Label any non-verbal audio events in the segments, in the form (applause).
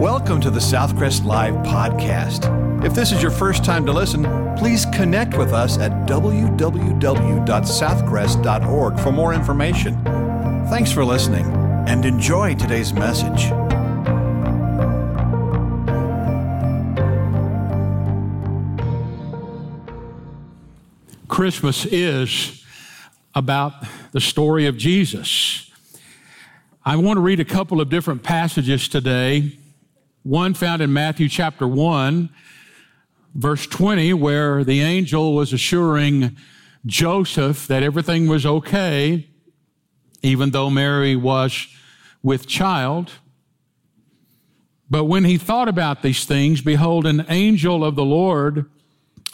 Welcome to the Southcrest Live podcast. If this is your first time to listen, please connect with us at www.southcrest.org for more information. Thanks for listening and enjoy today's message. Christmas is about the story of Jesus. I want to read a couple of different passages today. One found in Matthew chapter 1, verse 20, where the angel was assuring Joseph that everything was okay, even though Mary was with child. But when he thought about these things, behold, an angel of the Lord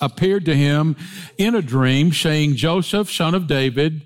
appeared to him in a dream, saying, Joseph, son of David,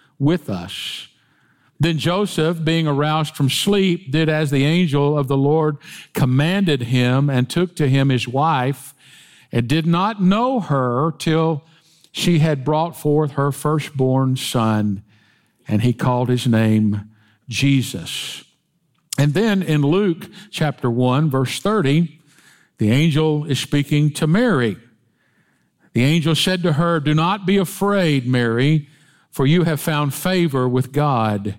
with us. Then Joseph, being aroused from sleep, did as the angel of the Lord commanded him and took to him his wife and did not know her till she had brought forth her firstborn son, and he called his name Jesus. And then in Luke chapter 1, verse 30, the angel is speaking to Mary. The angel said to her, Do not be afraid, Mary, for you have found favor with God.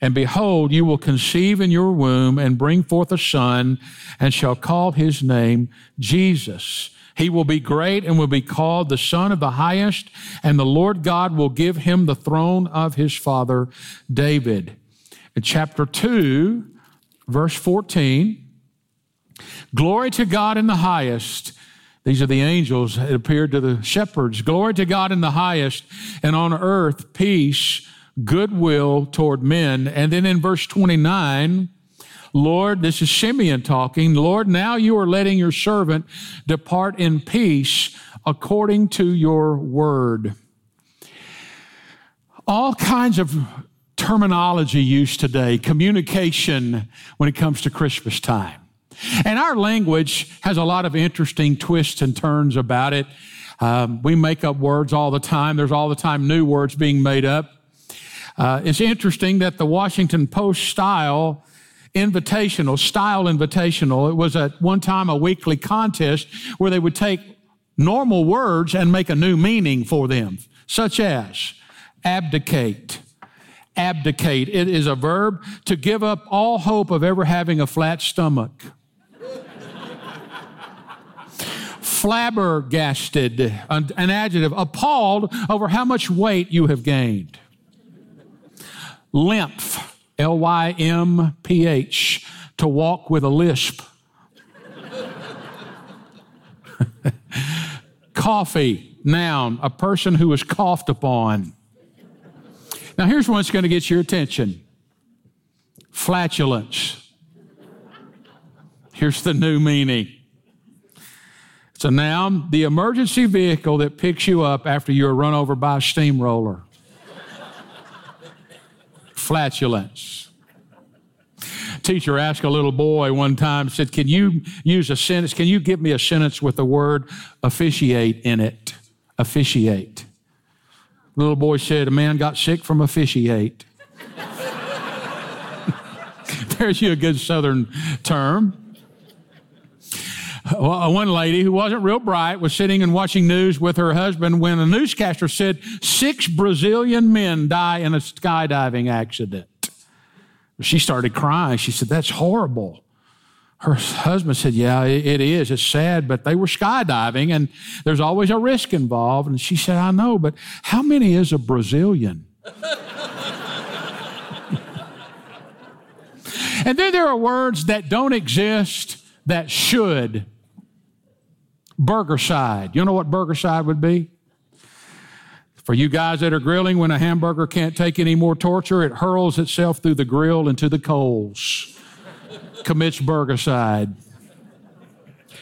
And behold, you will conceive in your womb and bring forth a son, and shall call his name Jesus. He will be great and will be called the Son of the Highest, and the Lord God will give him the throne of his father David. In chapter 2, verse 14, Glory to God in the highest. These are the angels that appeared to the shepherds. Glory to God in the highest, and on earth peace, goodwill toward men. And then in verse 29, Lord, this is Simeon talking. Lord, now you are letting your servant depart in peace according to your word. All kinds of terminology used today, communication when it comes to Christmas time. And our language has a lot of interesting twists and turns about it. Um, we make up words all the time. There's all the time new words being made up. Uh, it's interesting that the Washington Post style invitational, style invitational, it was at one time a weekly contest where they would take normal words and make a new meaning for them, such as abdicate. Abdicate. It is a verb to give up all hope of ever having a flat stomach. Flabbergasted, an, adjective, appalled over how much weight you have gained. Lymph, L Y M P H, to walk with a lisp. (laughs) Coffee, noun, a person who is coughed upon. Now, here's one that's going to get your attention flatulence. Here's the new meaning so now, the emergency vehicle that picks you up after you're run over by a steamroller. Flatulence. Teacher asked a little boy one time, said, Can you use a sentence? Can you give me a sentence with the word officiate in it? Officiate. The little boy said, A man got sick from officiate. (laughs) There's you a good southern term. Uh, one lady who wasn't real bright was sitting and watching news with her husband when a newscaster said six Brazilian men die in a skydiving accident. She started crying. She said, That's horrible. Her husband said, Yeah, it is. It's sad, but they were skydiving and there's always a risk involved. And she said, I know, but how many is a Brazilian? (laughs) and then there are words that don't exist that should Burgerside. You know what burgerside would be? For you guys that are grilling, when a hamburger can't take any more torture, it hurls itself through the grill into the coals. (laughs) commits burgicide.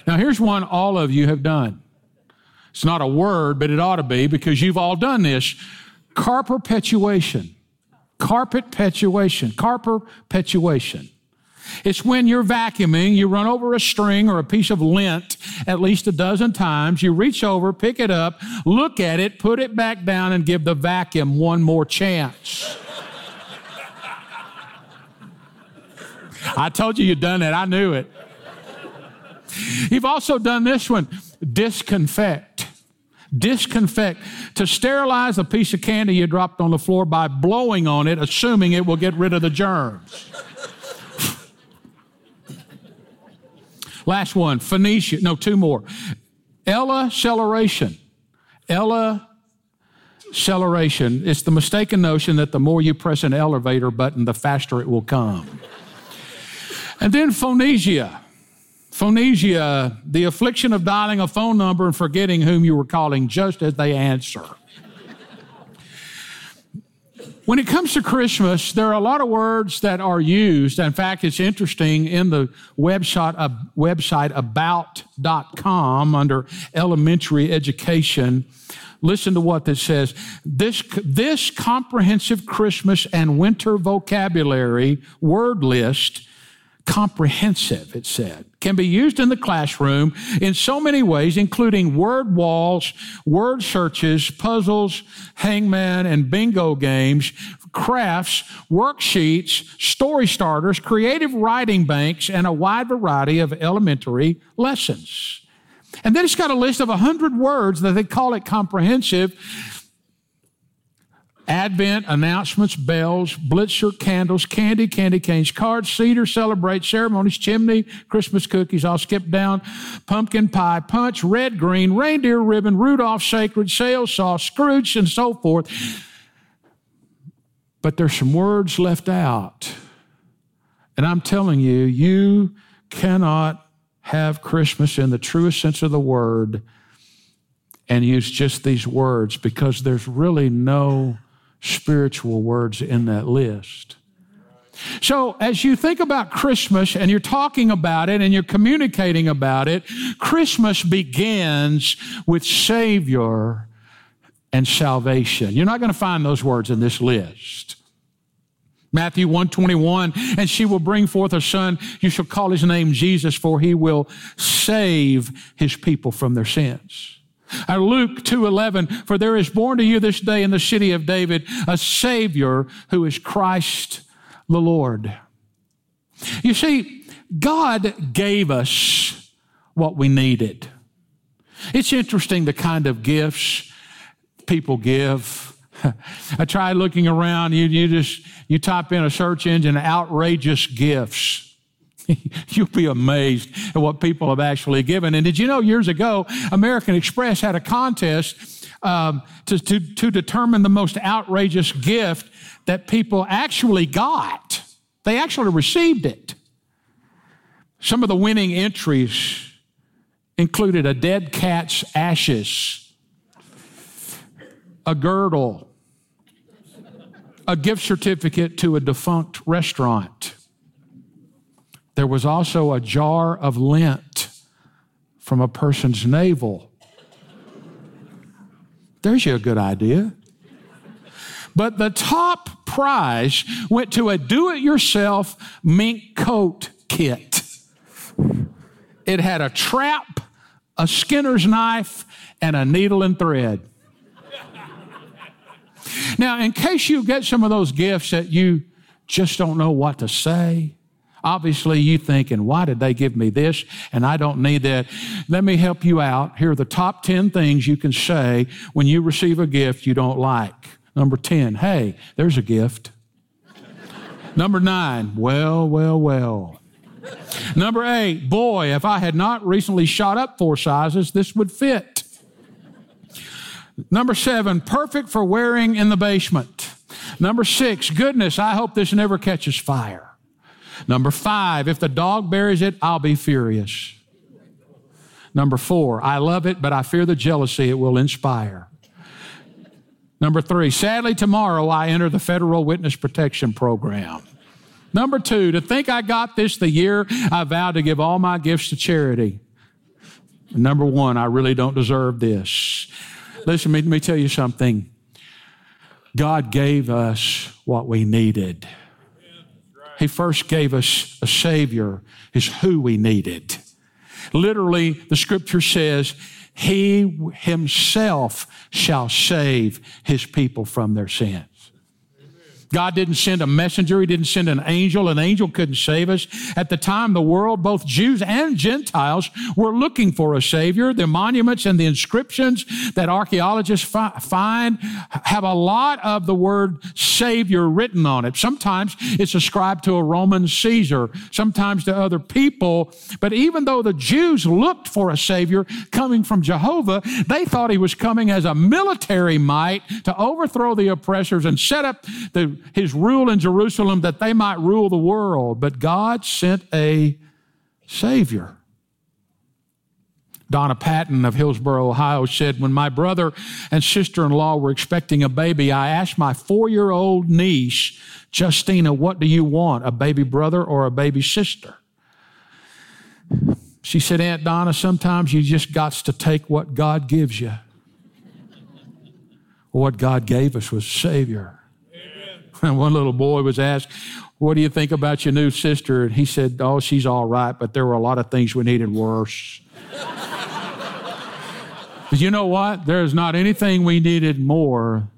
Now, here's one all of you have done. It's not a word, but it ought to be because you've all done this. Car perpetuation. Carpet. Car perpetuation. It's when you're vacuuming, you run over a string or a piece of lint at least a dozen times. You reach over, pick it up, look at it, put it back down, and give the vacuum one more chance. I told you you'd done that. I knew it. You've also done this one disinfect. Disinfect. To sterilize a piece of candy you dropped on the floor by blowing on it, assuming it will get rid of the germs. Last one, Phonesia. No, two more. Ella acceleration. Ella acceleration. It's the mistaken notion that the more you press an elevator button, the faster it will come. and then Phonesia. Phonesia, the affliction of dialing a phone number and forgetting whom you were calling just as they answer. When it comes to Christmas, there are a lot of words that are used. In fact, it's interesting in the website, uh, website about.com under elementary education. Listen to what this says. This, this comprehensive Christmas and winter vocabulary word list comprehensive, it said, can be used in the classroom in so many ways, including word walls, word searches, puzzles, hangman, and bingo games, crafts, worksheets, story starters, creative writing banks, and a wide variety of elementary lessons. And then it's got a list of 100 words that they call it comprehensive Advent, announcements, bells, Blitzen, candles, candy, candy canes, cards, cedar, celebrate, ceremonies, chimney, Christmas cookies. I'll skip down. Pumpkin pie, punch, red, green, reindeer ribbon, Rudolph, sacred, sail sauce, Scrooge, and so forth. But there's some words left out. And I'm telling you, you cannot have Christmas in the truest sense of the word and use just these words because there's really no spiritual words in that list. So, as you think about Christmas and you're talking about it and you're communicating about it, Christmas begins with Savior and salvation. You're not going to find those words in this list. Matthew 121, and she will bring forth a son. You shall call his name Jesus, for he will save his people from their sins. Uh, Luke 2:11 for there is born to you this day in the city of David a savior who is Christ the Lord. You see, God gave us what we needed. It's interesting the kind of gifts people give. (laughs) I tried looking around, you, you just you type in a search engine outrageous gifts. (laughs) You'll be amazed at what people have actually given. And did you know years ago, American Express had a contest um, to, to, to determine the most outrageous gift that people actually got? They actually received it. Some of the winning entries included a dead cat's ashes, a girdle, a gift certificate to a defunct restaurant there was also a jar of lint from a person's navel. There's you a good idea. But the top prize went to a do it yourself mink coat kit. It had a trap, a skinner's knife, and a needle and thread. Now, in case you get some of those gifts that you just don't know what to say, Obviously, you thinking, why did they give me this and I don't need that? Let me help you out. Here are the top 10 things you can say when you receive a gift you don't like. Number 10, hey, there's a gift. (laughs) Number nine, well, well, well. Number eight, boy, if I had not recently shot up four sizes, this would fit. Number seven, perfect for wearing in the basement. Number six, goodness, I hope this never catches fire. Number five, if the dog buries it, I'll be furious. Number four, I love it, but I fear the jealousy it will inspire. Number three, sadly, tomorrow I enter the federal witness protection program. Number two, to think I got this the year I vowed to give all my gifts to charity. Number one, I really don't deserve this. Listen, let me tell you something. God gave us what we needed. He first gave us a Savior, is who we needed. Literally, the scripture says, He Himself shall save His people from their sins. God didn't send a messenger. He didn't send an angel. An angel couldn't save us. At the time, the world, both Jews and Gentiles, were looking for a Savior. The monuments and the inscriptions that archaeologists fi- find have a lot of the word Savior written on it. Sometimes it's ascribed to a Roman Caesar, sometimes to other people. But even though the Jews looked for a Savior coming from Jehovah, they thought he was coming as a military might to overthrow the oppressors and set up the his rule in Jerusalem that they might rule the world. But God sent a Savior. Donna Patton of Hillsboro, Ohio said, When my brother and sister in law were expecting a baby, I asked my four year old niece, Justina, what do you want, a baby brother or a baby sister? She said, Aunt Donna, sometimes you just got to take what God gives you. what God gave us was Savior. (laughs) One little boy was asked, What do you think about your new sister? And he said, Oh, she's all right, but there were a lot of things we needed worse. (laughs) but you know what? There is not anything we needed more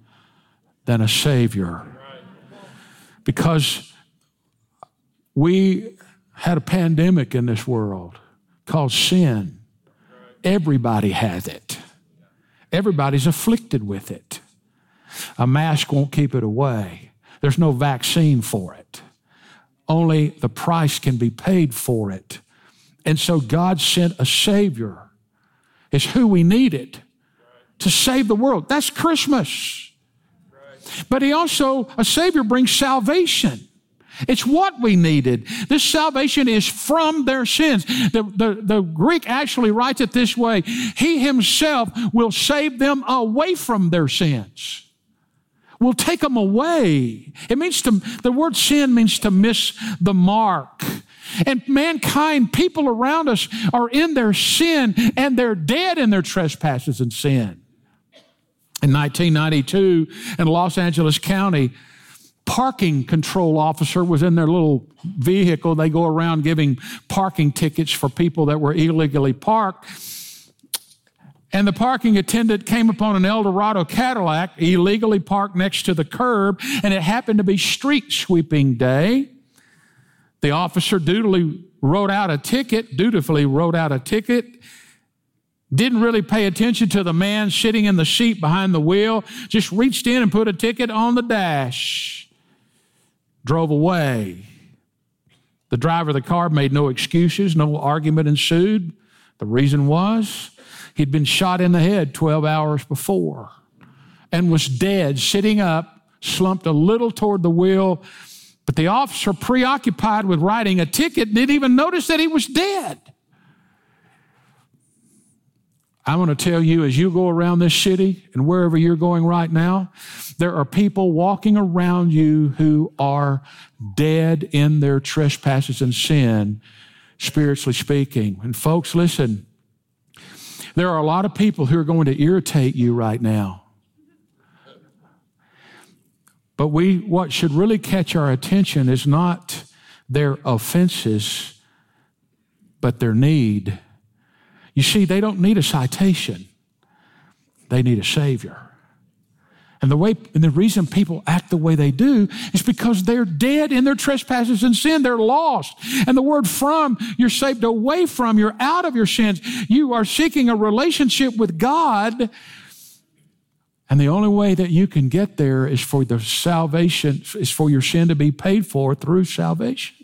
than a Savior. Because we had a pandemic in this world called sin. Everybody has it. Everybody's afflicted with it. A mask won't keep it away. There's no vaccine for it. Only the price can be paid for it. And so God sent a Savior. It's who we needed to save the world. That's Christmas. But He also, a Savior brings salvation. It's what we needed. This salvation is from their sins. The, the, the, Greek actually writes it this way He Himself will save them away from their sins will take them away. It means to, the word sin means to miss the mark. And mankind, people around us are in their sin and they're dead in their trespasses and sin. In 1992, in Los Angeles County, parking control officer was in their little vehicle. They go around giving parking tickets for people that were illegally parked and the parking attendant came upon an Eldorado Cadillac illegally parked next to the curb, and it happened to be street sweeping day. The officer dutifully wrote out a ticket, dutifully wrote out a ticket, didn't really pay attention to the man sitting in the seat behind the wheel, just reached in and put a ticket on the dash, drove away. The driver of the car made no excuses, no argument ensued. The reason was He'd been shot in the head 12 hours before and was dead, sitting up, slumped a little toward the wheel. But the officer, preoccupied with writing a ticket, didn't even notice that he was dead. I want to tell you as you go around this city and wherever you're going right now, there are people walking around you who are dead in their trespasses and sin, spiritually speaking. And folks, listen, there are a lot of people who are going to irritate you right now. But we, what should really catch our attention is not their offenses, but their need. You see, they don't need a citation, they need a Savior. And the way and the reason people act the way they do is because they're dead in their trespasses and sin. They're lost. And the word from, you're saved away from, you're out of your sins. You are seeking a relationship with God. And the only way that you can get there is for the salvation, is for your sin to be paid for through salvation.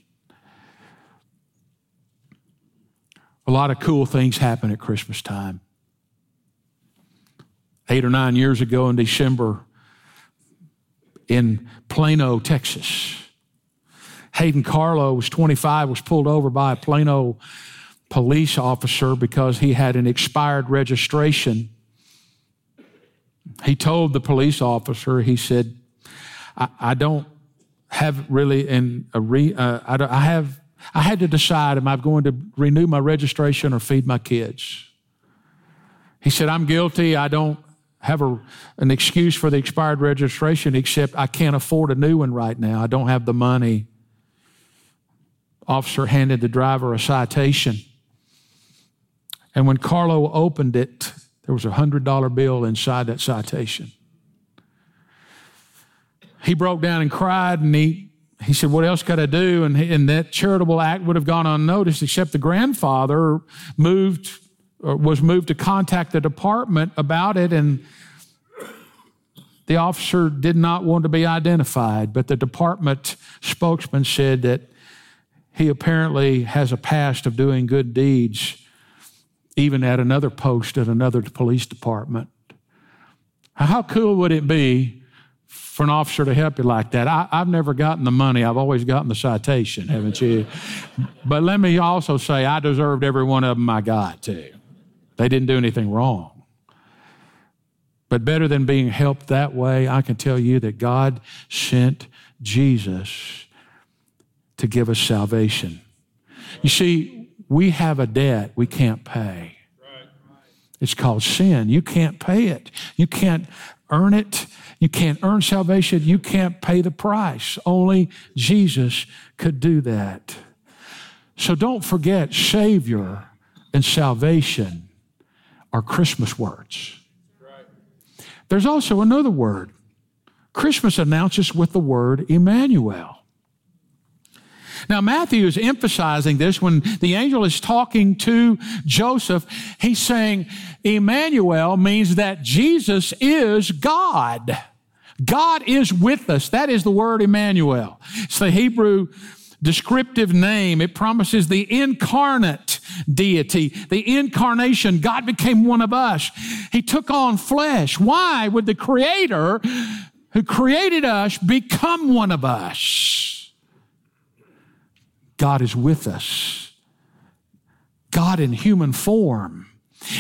A lot of cool things happen at Christmas time. Eight or nine years ago in December, in Plano, Texas. Hayden Carlo was 25, was pulled over by a Plano police officer because he had an expired registration. He told the police officer, he said, I, I don't have really in a re, uh, I, I have I had to decide am I going to renew my registration or feed my kids? He said, I'm guilty. I don't have a, an excuse for the expired registration except I can't afford a new one right now. I don't have the money. Officer handed the driver a citation. And when Carlo opened it, there was a $100 bill inside that citation. He broke down and cried and he, he said, What else could I do? And, and that charitable act would have gone unnoticed, except the grandfather moved was moved to contact the department about it. And the officer did not want to be identified, but the department spokesman said that he apparently has a past of doing good deeds, even at another post at another police department. How cool would it be for an officer to help you like that. I, have never gotten the money, I've always gotten the citation, haven't you? but let me also say, I deserved every one of them I got too. They didn't do anything wrong. But better than being helped that way, I can tell you that God sent Jesus to give us salvation. You see, we have a debt we can't pay. It's called sin. You can't pay it. You can't earn it. You can't earn salvation. You can't pay the price. Only Jesus could do that. So don't forget, Savior and salvation are Christmas words. There's also another word. Christmas announces with the word Emmanuel. Now, Matthew is emphasizing this when the angel is talking to Joseph. He's saying Emmanuel means that Jesus is God. God is with us. That is the word Emmanuel. It's the Hebrew descriptive name. It promises the incarnate deity, the incarnation. God became one of us. He took on flesh. Why would the creator who created us become one of us? God is with us. God in human form.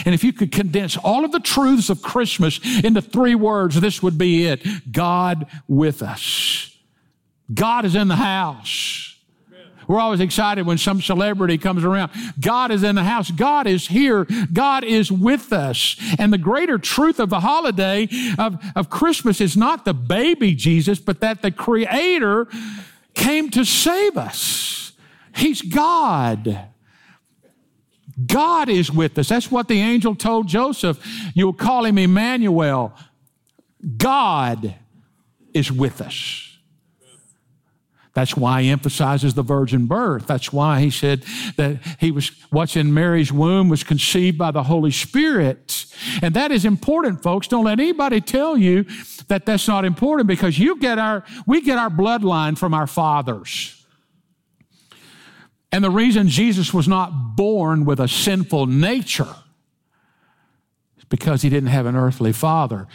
And if you could condense all of the truths of Christmas into three words, this would be it God with us. God is in the house. We're always excited when some celebrity comes around. God is in the house. God is here. God is with us. And the greater truth of the holiday of, of Christmas is not the baby Jesus, but that the Creator came to save us. He's God. God is with us. That's what the angel told Joseph. You'll call him Emmanuel. God is with us. That's why he emphasizes the virgin birth. That's why he said that he was, what's in Mary's womb was conceived by the Holy Spirit. And that is important, folks. Don't let anybody tell you that that's not important because you get our, we get our bloodline from our fathers. And the reason Jesus was not born with a sinful nature is because he didn't have an earthly father.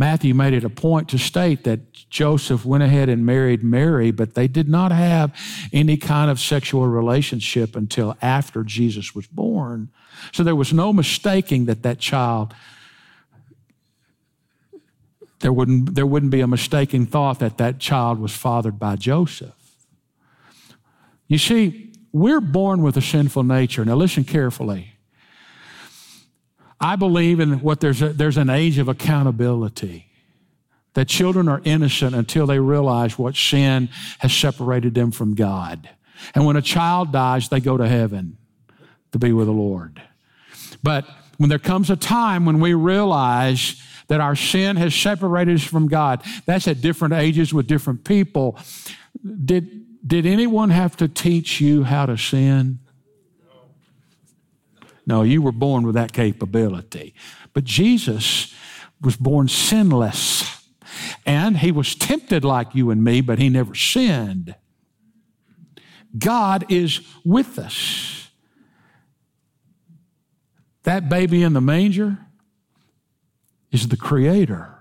Matthew made it a point to state that Joseph went ahead and married Mary, but they did not have any kind of sexual relationship until after Jesus was born. So there was no mistaking that that child, there wouldn't, there wouldn't be a mistaken thought that that child was fathered by Joseph. You see, we're born with a sinful nature. Now, listen carefully. I believe in what there's, a, there's an age of accountability. That children are innocent until they realize what sin has separated them from God. And when a child dies, they go to heaven to be with the Lord. But when there comes a time when we realize that our sin has separated us from God, that's at different ages with different people. Did, did anyone have to teach you how to sin? No, you were born with that capability. But Jesus was born sinless. And he was tempted like you and me, but he never sinned. God is with us. That baby in the manger is the Creator,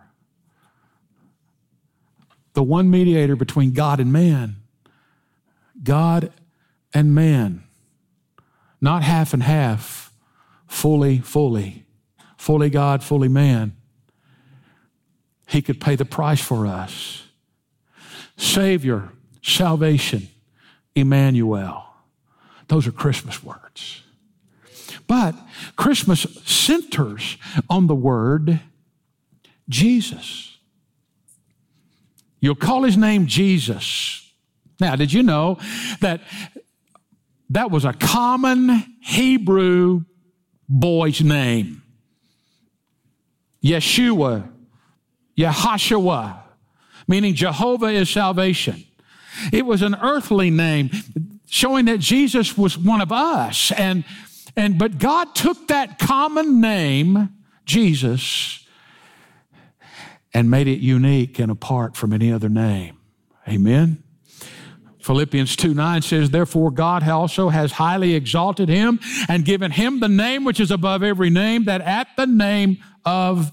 the one mediator between God and man. God and man. Not half and half, fully, fully. Fully God, fully man. He could pay the price for us. Savior, salvation, Emmanuel. Those are Christmas words. But Christmas centers on the word Jesus. You'll call his name Jesus. Now, did you know that that was a common Hebrew boy's name? Yeshua, Yahashua, meaning Jehovah is salvation. It was an earthly name showing that Jesus was one of us. And, and, but God took that common name, Jesus, and made it unique and apart from any other name. Amen. Philippians 2 9 says, Therefore, God also has highly exalted him and given him the name which is above every name, that at the name of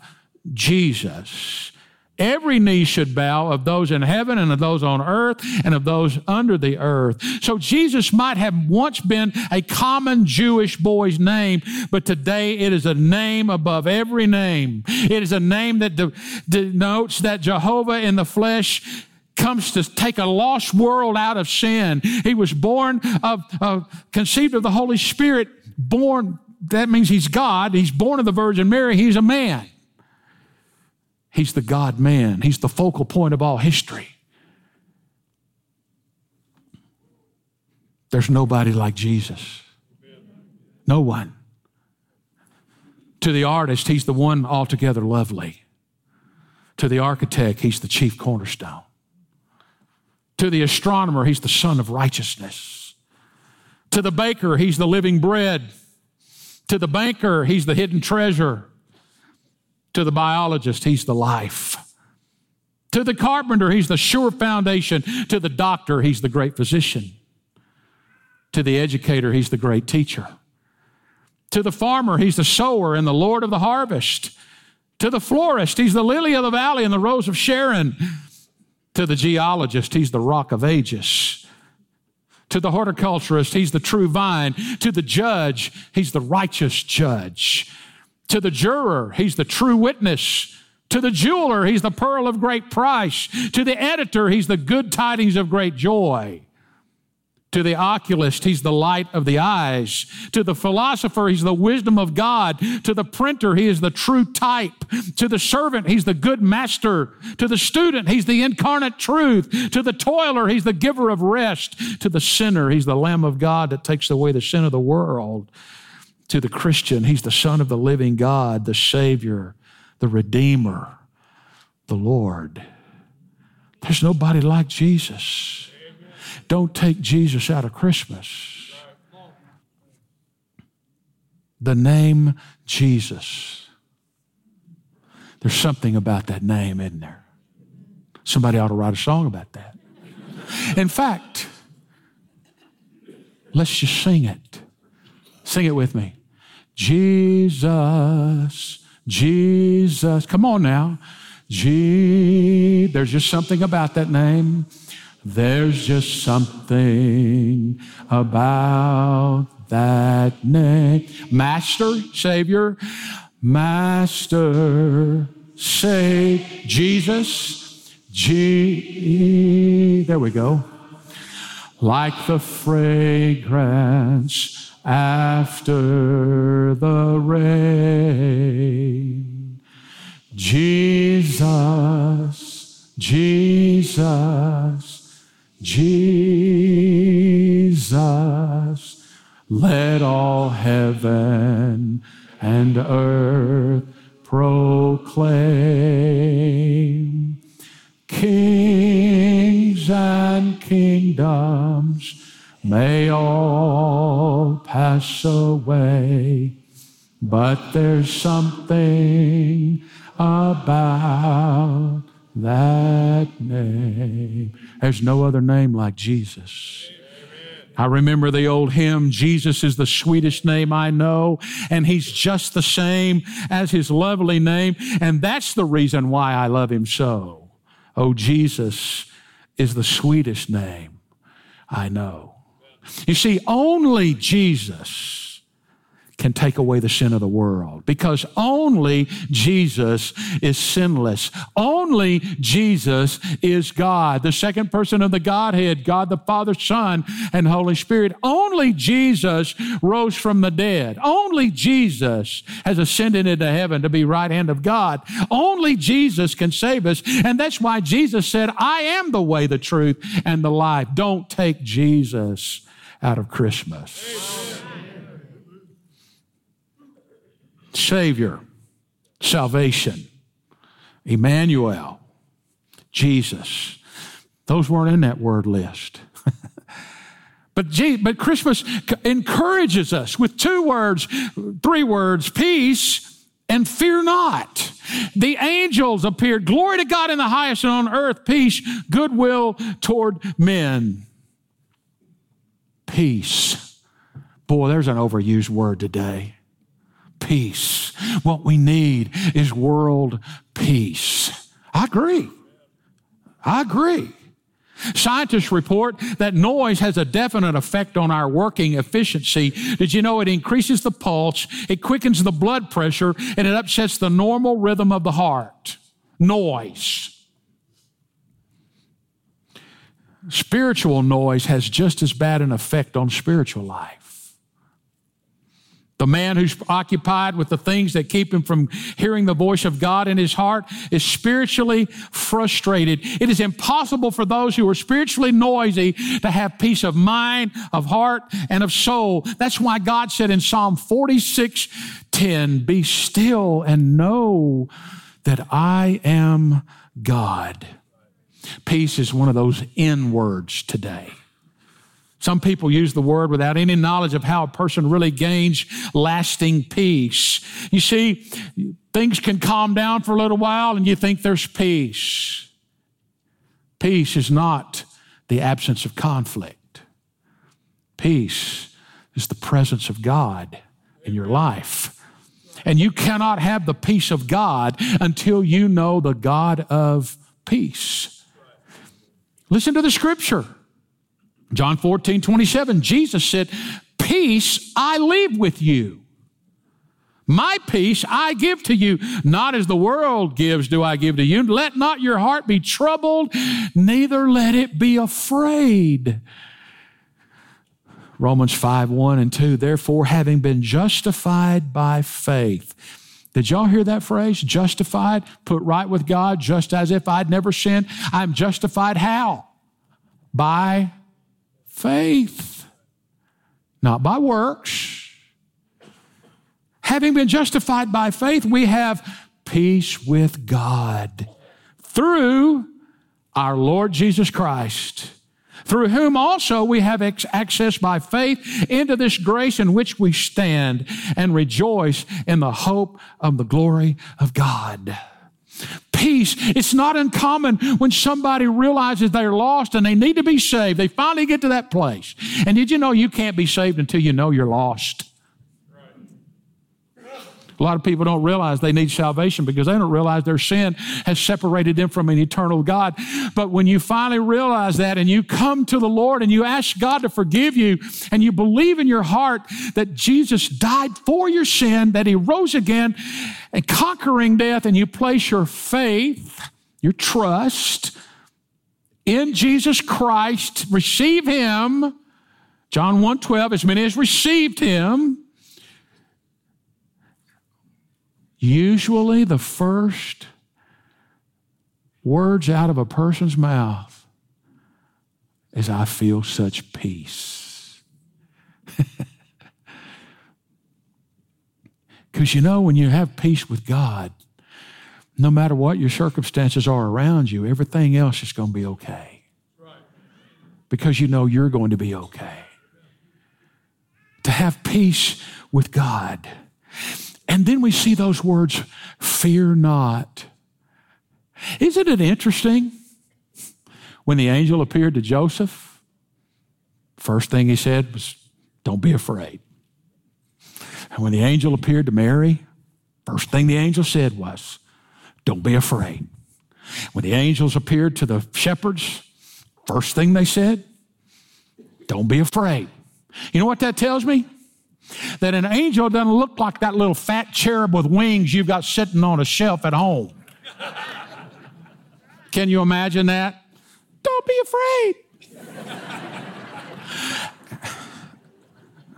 Jesus, Every knee should bow of those in heaven and of those on earth and of those under the earth. So Jesus might have once been a common Jewish boy's name, but today it is a name above every name. It is a name that de- denotes that Jehovah in the flesh comes to take a lost world out of sin. He was born of, of conceived of the Holy Spirit, born, that means he's God. He's born of the Virgin Mary. He's a man. He's the God man, He's the focal point of all history. There's nobody like Jesus. No one. To the artist, he's the one altogether lovely. To the architect, he's the chief cornerstone. To the astronomer, he's the Sun of righteousness. To the baker, he's the living bread. To the banker, he's the hidden treasure. To the biologist, he's the life. To the carpenter, he's the sure foundation. To the doctor, he's the great physician. To the educator, he's the great teacher. To the farmer, he's the sower and the Lord of the harvest. To the florist, he's the lily of the valley and the rose of Sharon. To the geologist, he's the rock of ages. To the horticulturist, he's the true vine. To the judge, he's the righteous judge. To the juror, he's the true witness. To the jeweler, he's the pearl of great price. To the editor, he's the good tidings of great joy. To the oculist, he's the light of the eyes. To the philosopher, he's the wisdom of God. To the printer, he is the true type. To the servant, he's the good master. To the student, he's the incarnate truth. To the toiler, he's the giver of rest. To the sinner, he's the Lamb of God that takes away the sin of the world to the Christian, he's the Son of the living God, the Savior, the Redeemer, the Lord. There's nobody like Jesus. Don't take Jesus out of Christmas. The name Jesus. There's something about that name, isn't there? Somebody ought to write a song about that. In fact, let's just sing it. Sing it with me. Jesus, Jesus. Come on now. G. There's just something about that name. There's just something about that name. Master, Savior, Master, Save, Jesus, G. There we go. Like the fragrance after the rain. Jesus, Jesus, Jesus, let all heaven and earth proclaim. Kings and kingdoms may all pass away, but there's something about that name. There's no other name like Jesus. I remember the old hymn, Jesus is the sweetest name I know, and he's just the same as his lovely name, and that's the reason why I love him so. Oh, Jesus is the sweetest name I know. You see, only Jesus can take away the sin of the world because only Jesus is sinless. Only Jesus is God, the second person of the Godhead, God the Father, Son, and Holy Spirit. Only Jesus rose from the dead. Only Jesus has ascended into heaven to be right hand of God. Only Jesus can save us. And that's why Jesus said, I am the way, the truth, and the life. Don't take Jesus out of Christmas. Savior, salvation, Emmanuel, Jesus. Those weren't in that word list. (laughs) but, but Christmas encourages us with two words, three words peace and fear not. The angels appeared. Glory to God in the highest and on earth, peace, goodwill toward men. Peace. Boy, there's an overused word today peace. What we need is world peace. I agree. I agree. Scientists report that noise has a definite effect on our working efficiency. Did you know it increases the pulse, it quickens the blood pressure, and it upsets the normal rhythm of the heart? Noise. Spiritual noise has just as bad an effect on spiritual life. The man who's occupied with the things that keep him from hearing the voice of God in his heart is spiritually frustrated. It is impossible for those who are spiritually noisy to have peace of mind, of heart, and of soul. That's why God said in Psalm 46 10, Be still and know that I am God. Peace is one of those N words today. Some people use the word without any knowledge of how a person really gains lasting peace. You see, things can calm down for a little while and you think there's peace. Peace is not the absence of conflict. Peace is the presence of God in your life. And you cannot have the peace of God until you know the God of peace. Listen to the scripture. John 14, 27, Jesus said, Peace I leave with you. My peace I give to you, not as the world gives, do I give to you. Let not your heart be troubled, neither let it be afraid. Romans 5 1 and 2. Therefore, having been justified by faith. Did y'all hear that phrase? Justified, put right with God, just as if I'd never sinned. I'm justified how? By faith, not by works. Having been justified by faith, we have peace with God through our Lord Jesus Christ, through whom also we have access by faith into this grace in which we stand and rejoice in the hope of the glory of God peace. It's not uncommon when somebody realizes they're lost and they need to be saved. They finally get to that place. And did you know you can't be saved until you know you're lost? A lot of people don't realize they need salvation because they don't realize their sin has separated them from an eternal God. But when you finally realize that and you come to the Lord and you ask God to forgive you and you believe in your heart that Jesus died for your sin, that he rose again and conquering death, and you place your faith, your trust in Jesus Christ, receive him. John 1 12, as many as received him, Usually, the first words out of a person's mouth is, I feel such peace. (laughs) Because you know, when you have peace with God, no matter what your circumstances are around you, everything else is going to be okay. Because you know you're going to be okay. To have peace with God. And then we see those words, fear not. Isn't it interesting? When the angel appeared to Joseph, first thing he said was, Don't be afraid. And when the angel appeared to Mary, first thing the angel said was, Don't be afraid. When the angels appeared to the shepherds, first thing they said, Don't be afraid. You know what that tells me? That an angel doesn't look like that little fat cherub with wings you've got sitting on a shelf at home. Can you imagine that? Don't be afraid.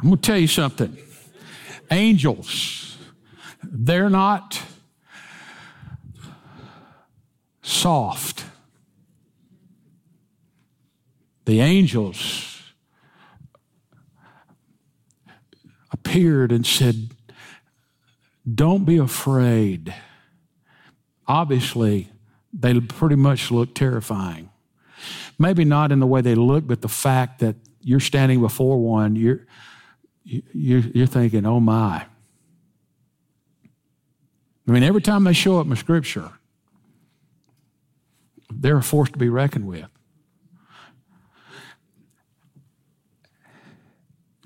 I'm going to tell you something. Angels, they're not soft. The angels appeared and said, Don't be afraid. Obviously, they pretty much look terrifying. Maybe not in the way they look, but the fact that you're standing before one, you're, you're, you're thinking, oh my. I mean, every time they show up in Scripture, they're a force to be reckoned with.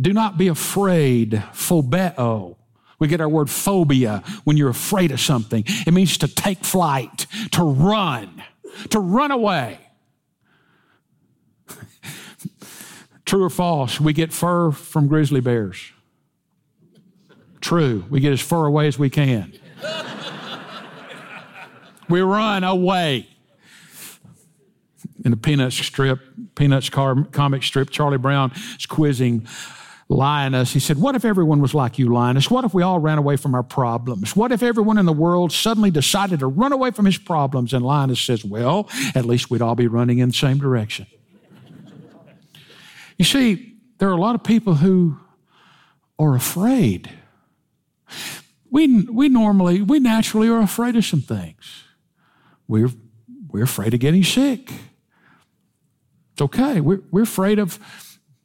Do not be afraid, phobeo. We get our word phobia when you're afraid of something. It means to take flight, to run, to run away. (laughs) True or false, we get fur from grizzly bears. True, we get as far away as we can. (laughs) we run away. In the Peanuts strip, Peanuts comic strip, Charlie Brown is quizzing Linus. He said, What if everyone was like you, Linus? What if we all ran away from our problems? What if everyone in the world suddenly decided to run away from his problems? And Linus says, Well, at least we'd all be running in the same direction. you see, there are a lot of people who are afraid. We, we normally, we naturally are afraid of some things. We're, we're afraid of getting sick. It's okay. We're, we're afraid of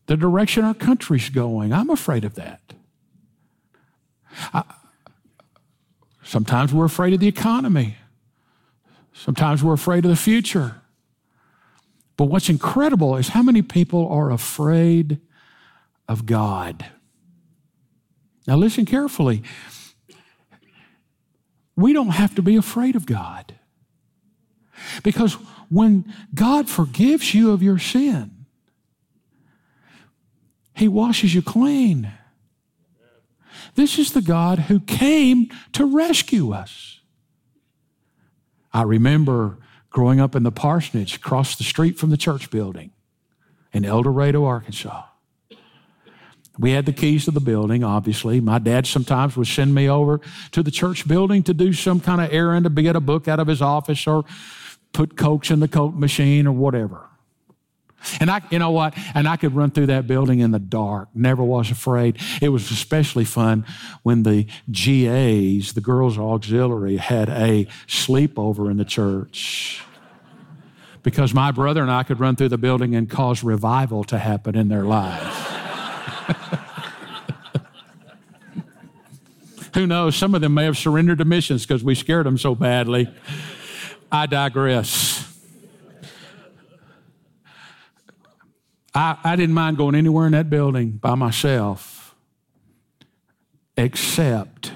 the direction our country's going. I'm afraid of that. I, sometimes we're afraid of the economy. Sometimes we're afraid of the future. But what's incredible is how many people are afraid of God. Now, listen carefully. We don't have to be afraid of God. Because when God forgives you of your sin, He washes you clean. This is the God who came to rescue us. I remember growing up in the parsonage across the street from the church building in El Dorado, Arkansas. We had the keys to the building, obviously. My dad sometimes would send me over to the church building to do some kind of errand to get a book out of his office or put cokes in the coke machine or whatever. And I, you know what? And I could run through that building in the dark. Never was afraid. It was especially fun when the GAs, the girls' auxiliary, had a sleepover in the church. Because my brother and I could run through the building and cause revival to happen in their lives. (laughs) Who knows? Some of them may have surrendered to missions because we scared them so badly. I digress. I, I didn't mind going anywhere in that building by myself except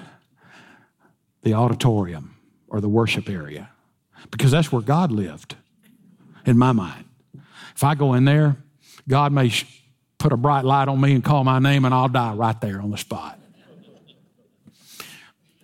the auditorium or the worship area because that's where God lived in my mind. If I go in there, God may put a bright light on me and call my name, and I'll die right there on the spot.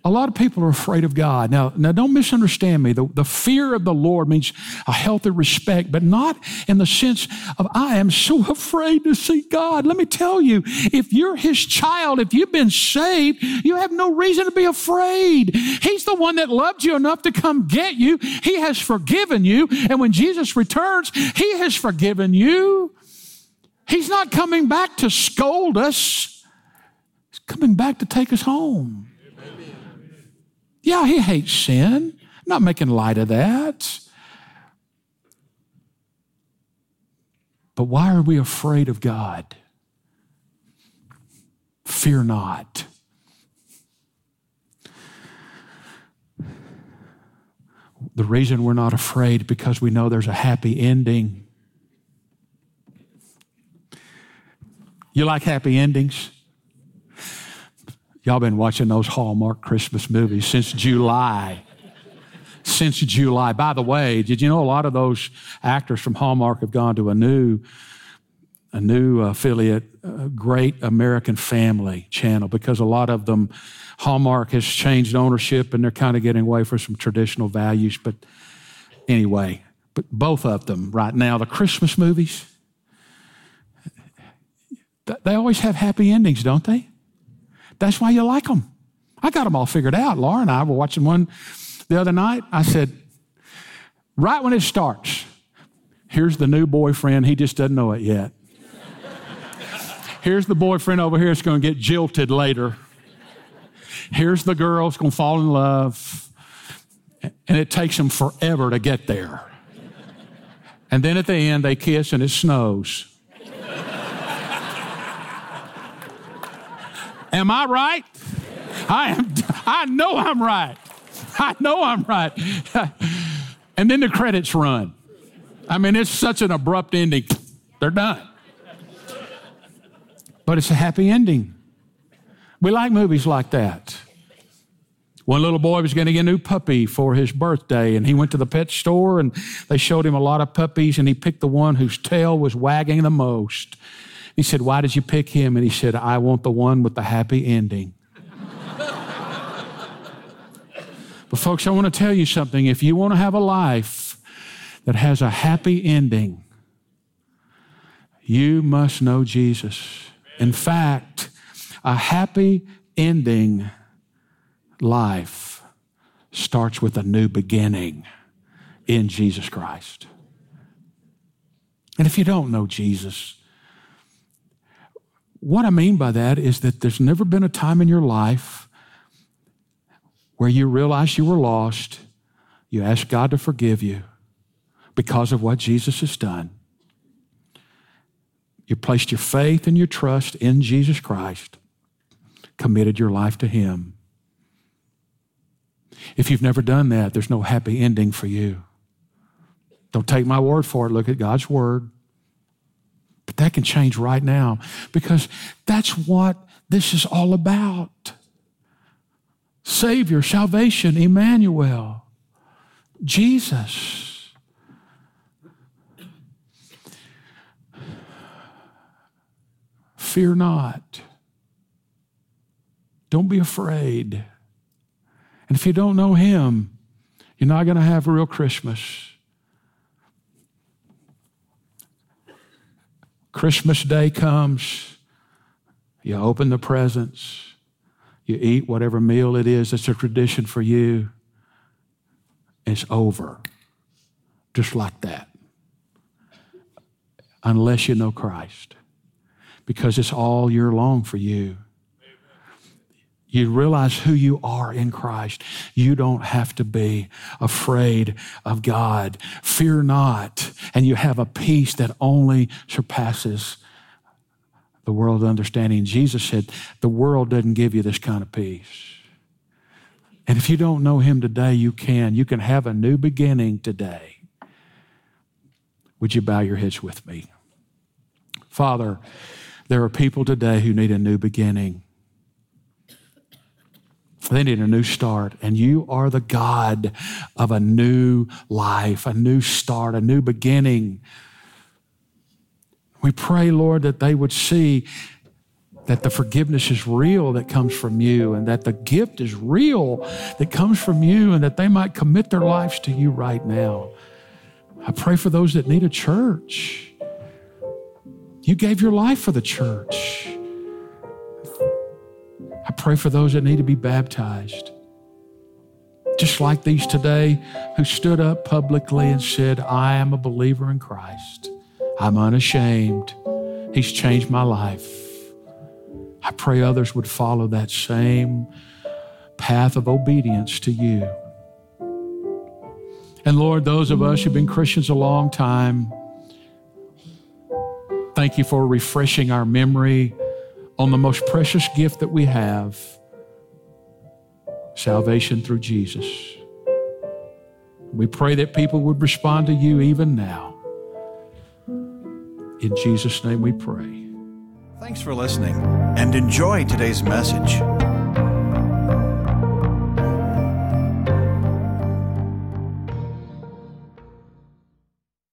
A lot of people are afraid of God. Now, now don't misunderstand me. The, the fear of the Lord means a healthy respect, but not in the sense of I am so (laughs) afraid to see God. Let me tell you, if you're his child, if you've been saved, you have no reason to be afraid. He's the one that loved you enough to come get you. He has forgiven you. And when Jesus returns, he has forgiven you. He's not coming back to scold us. He's coming back to take us home. Yeah, he hates sin. I'm not making light of that. But why are we afraid of God? Fear not. The reason we're not afraid because we know there's a happy ending. You like happy endings? Y'all been watching those Hallmark Christmas movies since July. Since July. By the way, did you know a lot of those actors from Hallmark have gone to a new a new affiliate, a Great American Family channel, because a lot of them, Hallmark has changed ownership and they're kind of getting away from some traditional values. But anyway, but both of them right now, the Christmas movies, they always have happy endings, don't they? That's why you like them. I got them all figured out. Laura and I were watching one the other night. I said, right when it starts, here's the new boyfriend. He just doesn't know it yet. (laughs) Here's the boyfriend over here that's going to get jilted later. Here's the girl that's going to fall in love. And it takes them forever to get there. And then at the end, they kiss and it snows. Am I right? I am. I know I'm right. I know I'm right. and then the credits run. I mean, it's such an abrupt ending. They're done. But it's a happy ending. We like movies like that. One little boy was getting a new puppy for his birthday, and he went to the pet store and they showed him a lot of puppies, and he picked the one whose tail was wagging the most. He said, Why did you pick him? And he said, I want the one with the happy ending. but, folks, I want to tell you something. If you want to have a life that has a happy ending, you must know Jesus. In fact, a happy ending life starts with a new beginning in Jesus Christ. And if you don't know Jesus, what I mean by that is that there's never been a time in your life where you realize you were lost, you ask God to forgive you because of what Jesus has done. You placed your faith and your trust in Jesus Christ, committed your life to Him. If you've never done that, there's no happy ending for you. Don't take my word for it. Look at God's word. But that can change right now because that's what this is all about. Savior, salvation, Emmanuel, Jesus. Fear not. Don't be afraid. And if you don't know Him, you're not going to have a real Christmas. Christmas Day comes, you open the presents, you eat whatever meal it is that's a tradition for you. It's over. Just like that. Unless you know Christ because it's all year long for you. You realize who you are in Christ. You don't have to be afraid of God. Fear not. And you have a peace that only surpasses the world understanding. Jesus said, The world doesn't give you this kind of peace. And if you don't know Him today, you can. You can have a new beginning today. Would you bow your heads with me? Father, there are people today who need a new beginning. They need a new start. And you are the God of a new life, a new start, a new beginning. We pray, Lord, that they would see that the forgiveness is real that comes from you, and that the gift is real that comes from you, and that they might commit their lives to you right now. I pray for those that need a church. You gave your life for the church. I pray for those that need to be baptized. Just like these today who stood up publicly and said, I am a believer in Christ. I'm unashamed. He's changed my life. I pray others would follow that same path of obedience to you. And Lord, those of us who've been Christians a long time, Thank you for refreshing our memory on the most precious gift that we have salvation through Jesus. We pray that people would respond to you even now. In Jesus' name we pray. Thanks for listening and enjoy today's message.